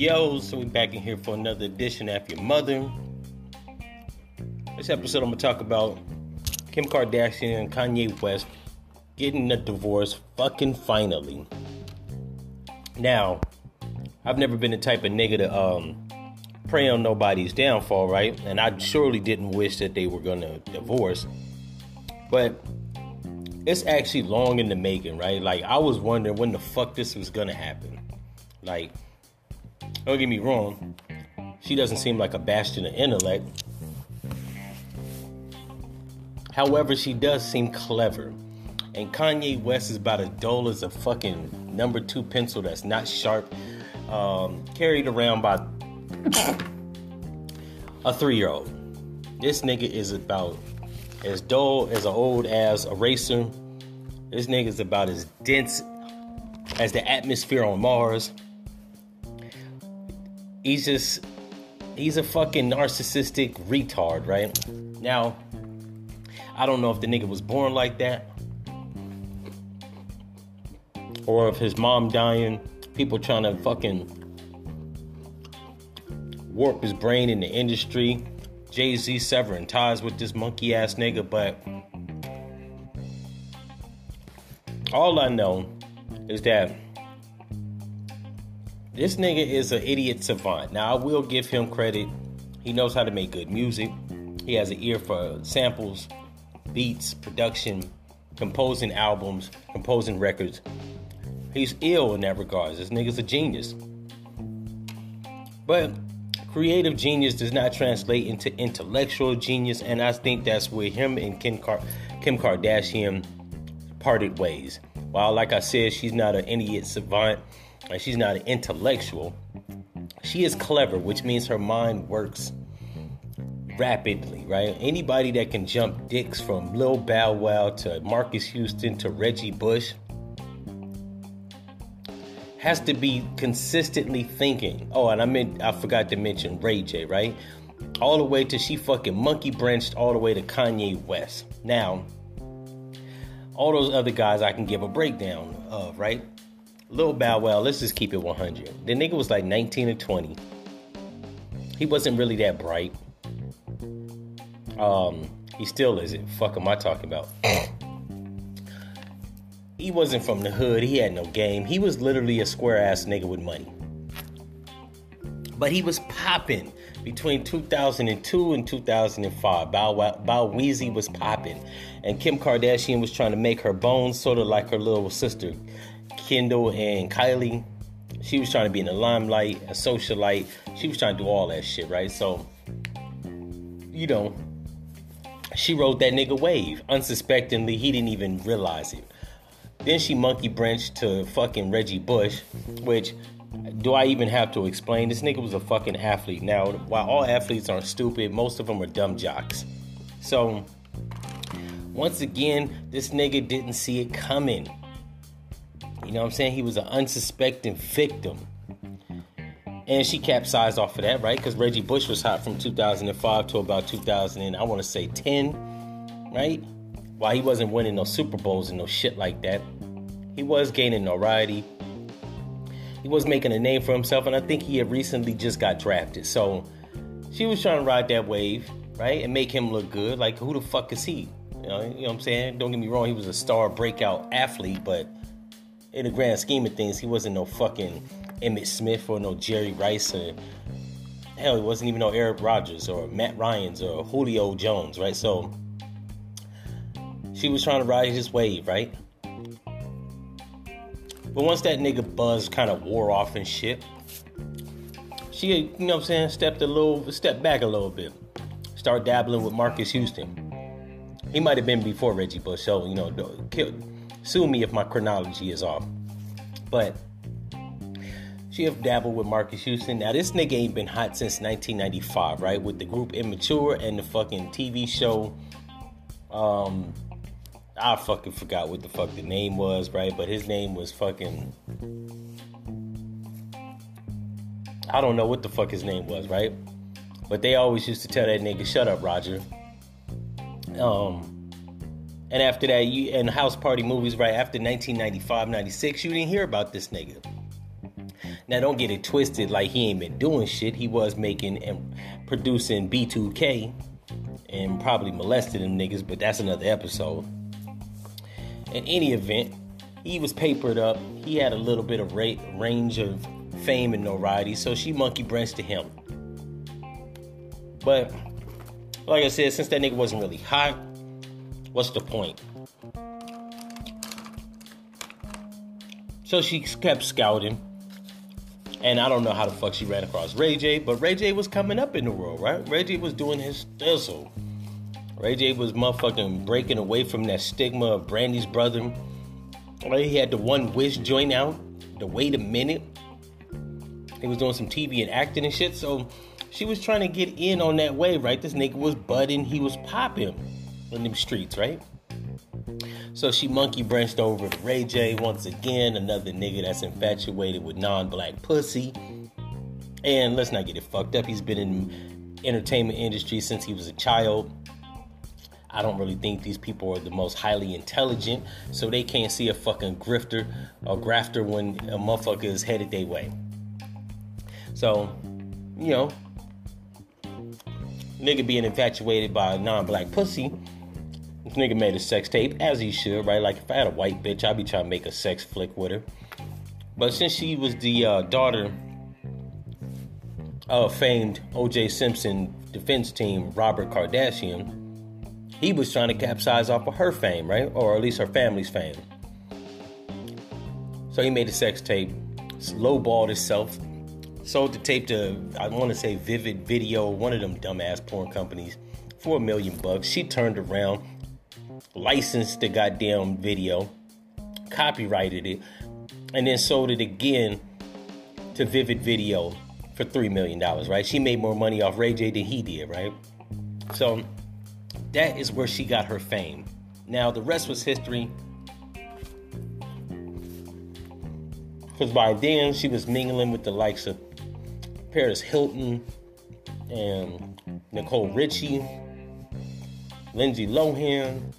yo, so we back in here for another edition after your mother. This episode I'm gonna talk about Kim Kardashian and Kanye West getting a divorce fucking finally. Now, I've never been the type of nigga to um pray on nobody's downfall, right? And I surely didn't wish that they were gonna divorce. But it's actually long in the making, right? Like I was wondering when the fuck this was gonna happen. Like, don't get me wrong, she doesn't seem like a bastion of intellect. However, she does seem clever. And Kanye West is about as dull as a fucking number two pencil that's not sharp, um, carried around by a three year old. This nigga is about as dull as an old ass eraser. This nigga is about as dense as the atmosphere on Mars. He's just, he's a fucking narcissistic retard, right? Now, I don't know if the nigga was born like that or if his mom dying, people trying to fucking warp his brain in the industry. Jay Z severing ties with this monkey ass nigga, but all I know is that this nigga is an idiot savant. Now, I will give him credit. He knows how to make good music, he has an ear for samples, beats, production, composing albums, composing records. He's ill in that regard. This nigga's a genius. But creative genius does not translate into intellectual genius, and I think that's where him and Kim, Car- Kim Kardashian parted ways. While, like I said, she's not an idiot savant and she's not an intellectual, she is clever, which means her mind works rapidly, right? Anybody that can jump dicks from Lil Bow Wow to Marques Houston to Reggie Bush has to be consistently thinking. Oh, and I meant I forgot to mention Ray J, right? All the way to she fucking monkey branched all the way to Kanye West. Now, all those other guys I can give a breakdown of, right? Lil Bow Wow, let's just keep it 100. The nigga was like 19 or 20. He wasn't really that bright. Um, he still isn't. Fuck am I talking about? he wasn't from the hood. He had no game. He was literally a square ass nigga with money. But he was popping between 2002 and 2005. Bow, wow, Bow Weezy was popping. And Kim Kardashian was trying to make her bones sort of like her little sister, Kendall and Kylie. She was trying to be in the limelight, a socialite. She was trying to do all that shit, right? So, you know, she rode that nigga wave. Unsuspectingly, he didn't even realize it. Then she monkey branched to fucking Reggie Bush, which do I even have to explain? This nigga was a fucking athlete. Now, while all athletes aren't stupid, most of them are dumb jocks. So, once again, this nigga didn't see it coming. You know what I'm saying? He was an unsuspecting victim. And she capsized off of that, right? Because Reggie Bush was hot from 2005 to about 2000, and I want to say 10, right? While he wasn't winning no Super Bowls and no shit like that, he was gaining notoriety. He was making a name for himself, and I think he had recently just got drafted. So she was trying to ride that wave, right? And make him look good. Like, who the fuck is he? You know, you know what I'm saying? Don't get me wrong, he was a star breakout athlete, but in the grand scheme of things, he wasn't no fucking Emmitt Smith or no Jerry Rice or hell, he wasn't even no Eric Rodgers or Matt Ryan's or Julio Jones, right? So she was trying to ride his wave, right? But once that nigga buzz kind of wore off and shit, she, you know what I'm saying, stepped a little, stepped back a little bit. Start dabbling with Marques Houston. He might have been before Reggie Bush, so, you know, sue me if my chronology is off. But she have dabbled with Marques Houston. Now this nigga ain't been hot since 1995, right? With the group Immature and the fucking TV show. Um, I fucking forgot what the fuck the name was, right? But his name was fucking. I don't know what the fuck his name was, right? But they always used to tell that nigga, "Shut up, Roger." Um, and after that, you and house party movies, right after 1995, 96, you didn't hear about this nigga. Now, don't get it twisted like he ain't been doing shit. He was making and producing B2K and probably molested them niggas, but that's another episode. In any event, he was papered up. He had a little bit of range of fame and notoriety, so she monkey branched to him. But like I said, since that nigga wasn't really hot, what's the point? So she kept scouting. And I don't know how the fuck she ran across Ray J, but Ray J was coming up in the world, right? Ray J was doing his thizzle. Ray J was motherfucking breaking away from that stigma of Brandy's brother. He had the one wish joint out, the wait a minute. He was doing some TV and acting and shit, so she was trying to get in on that wave, right? This nigga was budding, he was popping in them streets, right? So she monkey branched over to Ray J once again, another nigga that's infatuated with non-black pussy. And let's not get it fucked up. He's been in entertainment industry since he was a child. I don't really think these people are the most highly intelligent, so they can't see a fucking grifter or grafter when a motherfucker is headed their way. So, you know, nigga being infatuated by a non-black pussy this nigga made a sex tape, as he should, right? Like if I had a white bitch, I'd be trying to make a sex flick with her. But since she was the uh, daughter of famed O.J. Simpson defense team Robert Kardashian, he was trying to capsize off of her fame, right? Or at least her family's fame. So he made a sex tape, lowballed himself, sold the tape to I want to say Vivid Video, one of them dumbass porn companies, for a million bucks. She turned around, licensed the goddamn video, copyrighted it, and then sold it again to Vivid Video for $3 million, right? She made more money off Ray J than he did, right? So that is where she got her fame. Now, the rest was history. Because by then, she was mingling with the likes of Paris Hilton and Nicole Richie Lindsay Lohan,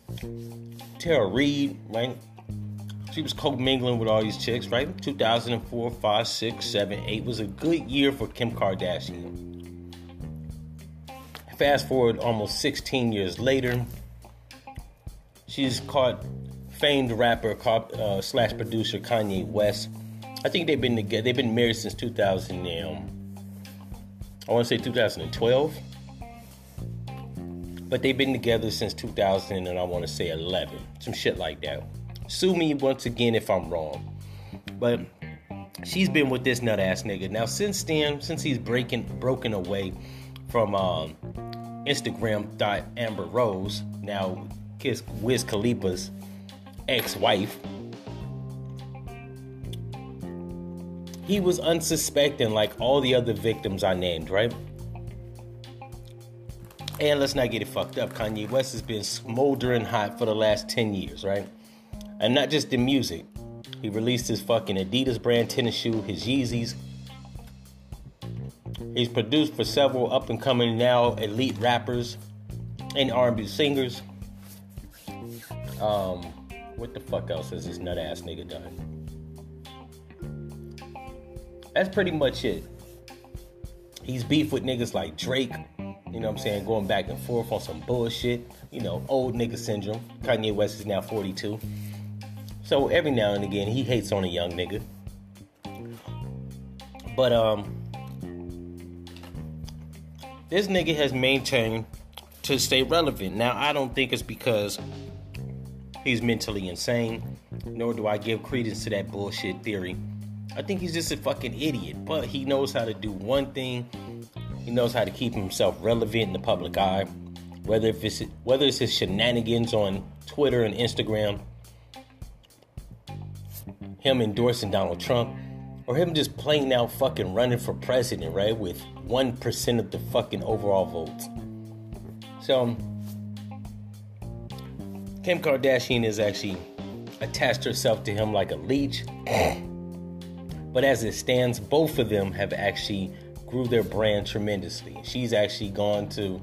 Tara Reid, right? She was co-mingling with all these chicks, right? 2004, 5, 6, 7, 8 was a good year for Kim Kardashian. Fast forward almost 16 years later, she's caught famed rapper uh, slash producer Kanye West. I think they've been together. They've been married since 2000. Um, I want to say 2012 but they've been together since 2000 and I want to say 11, some shit like that. Sue me once again if I'm wrong, but she's been with this nut ass nigga now since then. Since he's breaking broken away from um, Instagram thought Amber Rose, now Kiss Wiz Khalifa's ex-wife. He was unsuspecting like all the other victims I named, right? And let's not get it fucked up. Kanye West has been smoldering hot for the last 10 years, right? And not just the music. He released his fucking Adidas brand tennis shoe, his Yeezys. He's produced for several up and coming now elite rappers and R&B singers. Um, what the fuck else has this nut ass nigga done? That's pretty much it. He's beef with niggas like Drake, you know what I'm saying? Going back and forth on some bullshit. You know, old nigga syndrome. Kanye West is now 42. So every now and again, he hates on a young nigga. But, um, this nigga has maintained to stay relevant. Now, I don't think it's because he's mentally insane, nor do I give credence to that bullshit theory. I think he's just a fucking idiot, but he knows how to do one thing he knows how to keep himself relevant in the public eye, whether if it's whether it's his shenanigans on Twitter and Instagram, him endorsing Donald Trump, or him just playing out fucking running for president, right? With one percent of the fucking overall votes. So Kim Kardashian is actually attached herself to him like a leech. but as it stands, both of them have actually grew their brand tremendously. She's actually gone to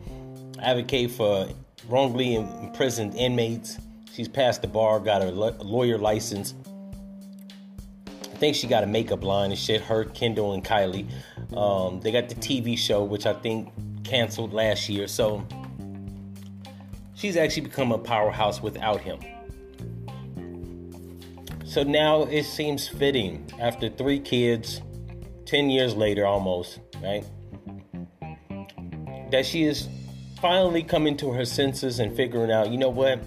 advocate for wrongly imprisoned inmates. She's passed the bar, got a lawyer license I think she got a makeup line and shit. Her, Kendall, and Kylie. Um, they got the TV show, which I think canceled last year. So she's actually become a powerhouse without him. So now it seems fitting after three kids, 10 years later almost, right? That she is finally coming to her senses and figuring out, you know what?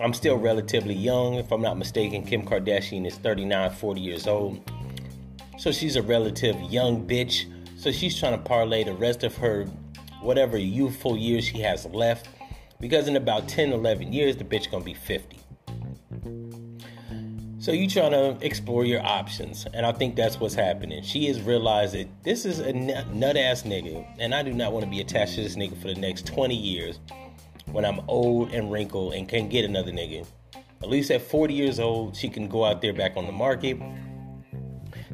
I'm still relatively young. If I'm not mistaken, Kim Kardashian is 39, 40 years old. So she's a relative young bitch. So she's trying to parlay the rest of her whatever youthful years she has left. Because in about 10, 11 years, the bitch gonna be 50. So you trying to explore your options, and I think that's what's happening. She has realized that this is a nut ass nigga, and I do not want to be attached to this nigga for the next 20 years when I'm old and wrinkled and can't get another nigga. At least at 40 years old, she can go out there back on the market.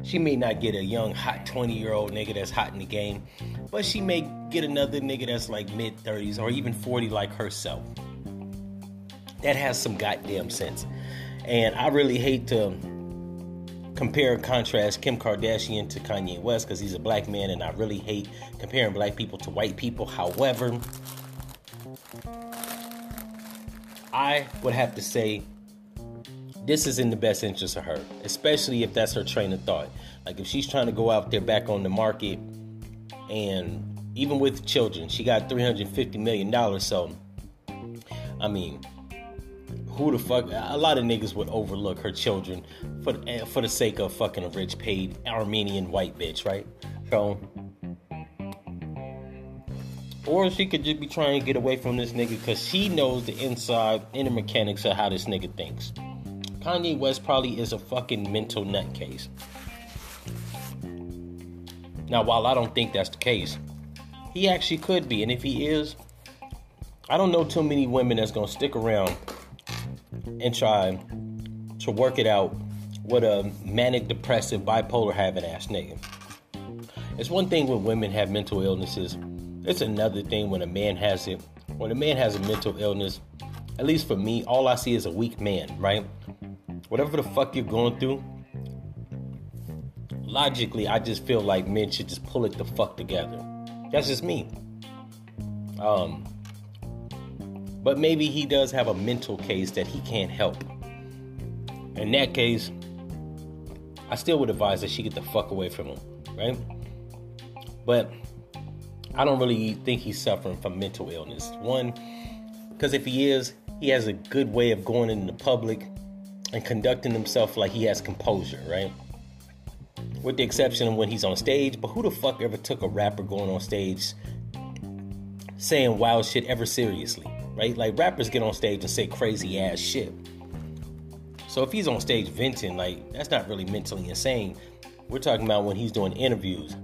She may not get a young, hot 20 year old nigga that's hot in the game, but she may get another nigga that's like mid 30s or even 40 like herself. That has some goddamn sense. And I really hate to compare and contrast Kim Kardashian to Kanye West because he's a black man, and I really hate comparing black people to white people. However, I would have to say this is in the best interest of her, especially if that's her train of thought. Like if she's trying to go out there back on the market, and even with children, she got $350 million. So, I mean, who the fuck? A lot of niggas would overlook her children for for the sake of fucking a rich, paid Armenian white bitch, right? So, or she could just be trying to get away from this nigga because she knows the inside inner mechanics of how this nigga thinks. Kanye West probably is a fucking mental nutcase. Now, while I don't think that's the case, he actually could be, and if he is, I don't know too many women that's gonna stick around and try to work it out with a manic depressive bipolar having ass nigga. It's one thing when women have mental illnesses. It's another thing when a man has it. When a man has a mental illness, at least for me, all I see is a weak man, right? Whatever the fuck you're going through, logically, I just feel like men should just pull it the fuck together. That's just me. Um, but maybe he does have a mental case that he can't help. In that case, I still would advise that she get the fuck away from him, right? But I don't really think he's suffering from mental illness. One, because if he is, he has a good way of going into the public and conducting himself like he has composure, right? With the exception of when he's on stage. But who the fuck ever took a rapper going on stage saying wild shit ever seriously? Right? Like rappers get on stage and say crazy ass shit. So if he's on stage venting, like that's not really mentally insane. We're talking about when he's doing interviews.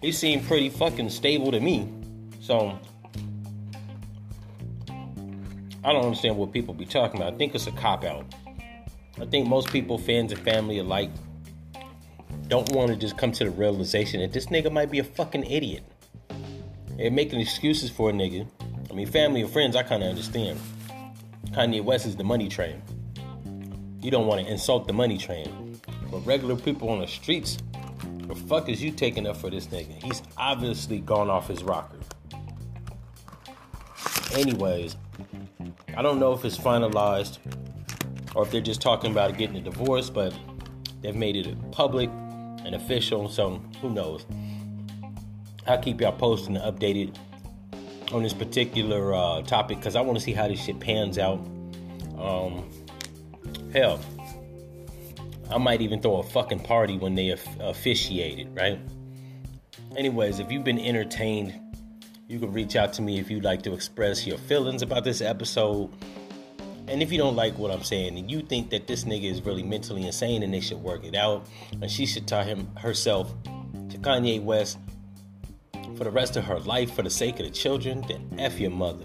He seemed pretty fucking stable to me. So I don't understand what people be talking about. I think it's a cop out. I think most people, fans and family alike, don't want to just come to the realization that this nigga might be a fucking idiot and making excuses for a nigga. I mean, family and friends, I kind of understand. Kanye West is the money train. You don't want to insult the money train. But regular people on the streets, the fuck is you taking up for this nigga? He's obviously gone off his rocker. Anyways, I don't know if it's finalized or if they're just talking about getting a divorce, but they've made it public and official, so who knows? I'll keep y'all posted and updated on this particular uh, topic because I want to see how this shit pans out. Um, hell, I might even throw a fucking party when they officiate it, right? Anyways, if you've been entertained, you can reach out to me if you'd like to express your feelings about this episode. And if you don't like what I'm saying and you think that this nigga is really mentally insane and they should work it out and she should tie him herself to Kanye West for the rest of her life for the sake of the children, then F your mother.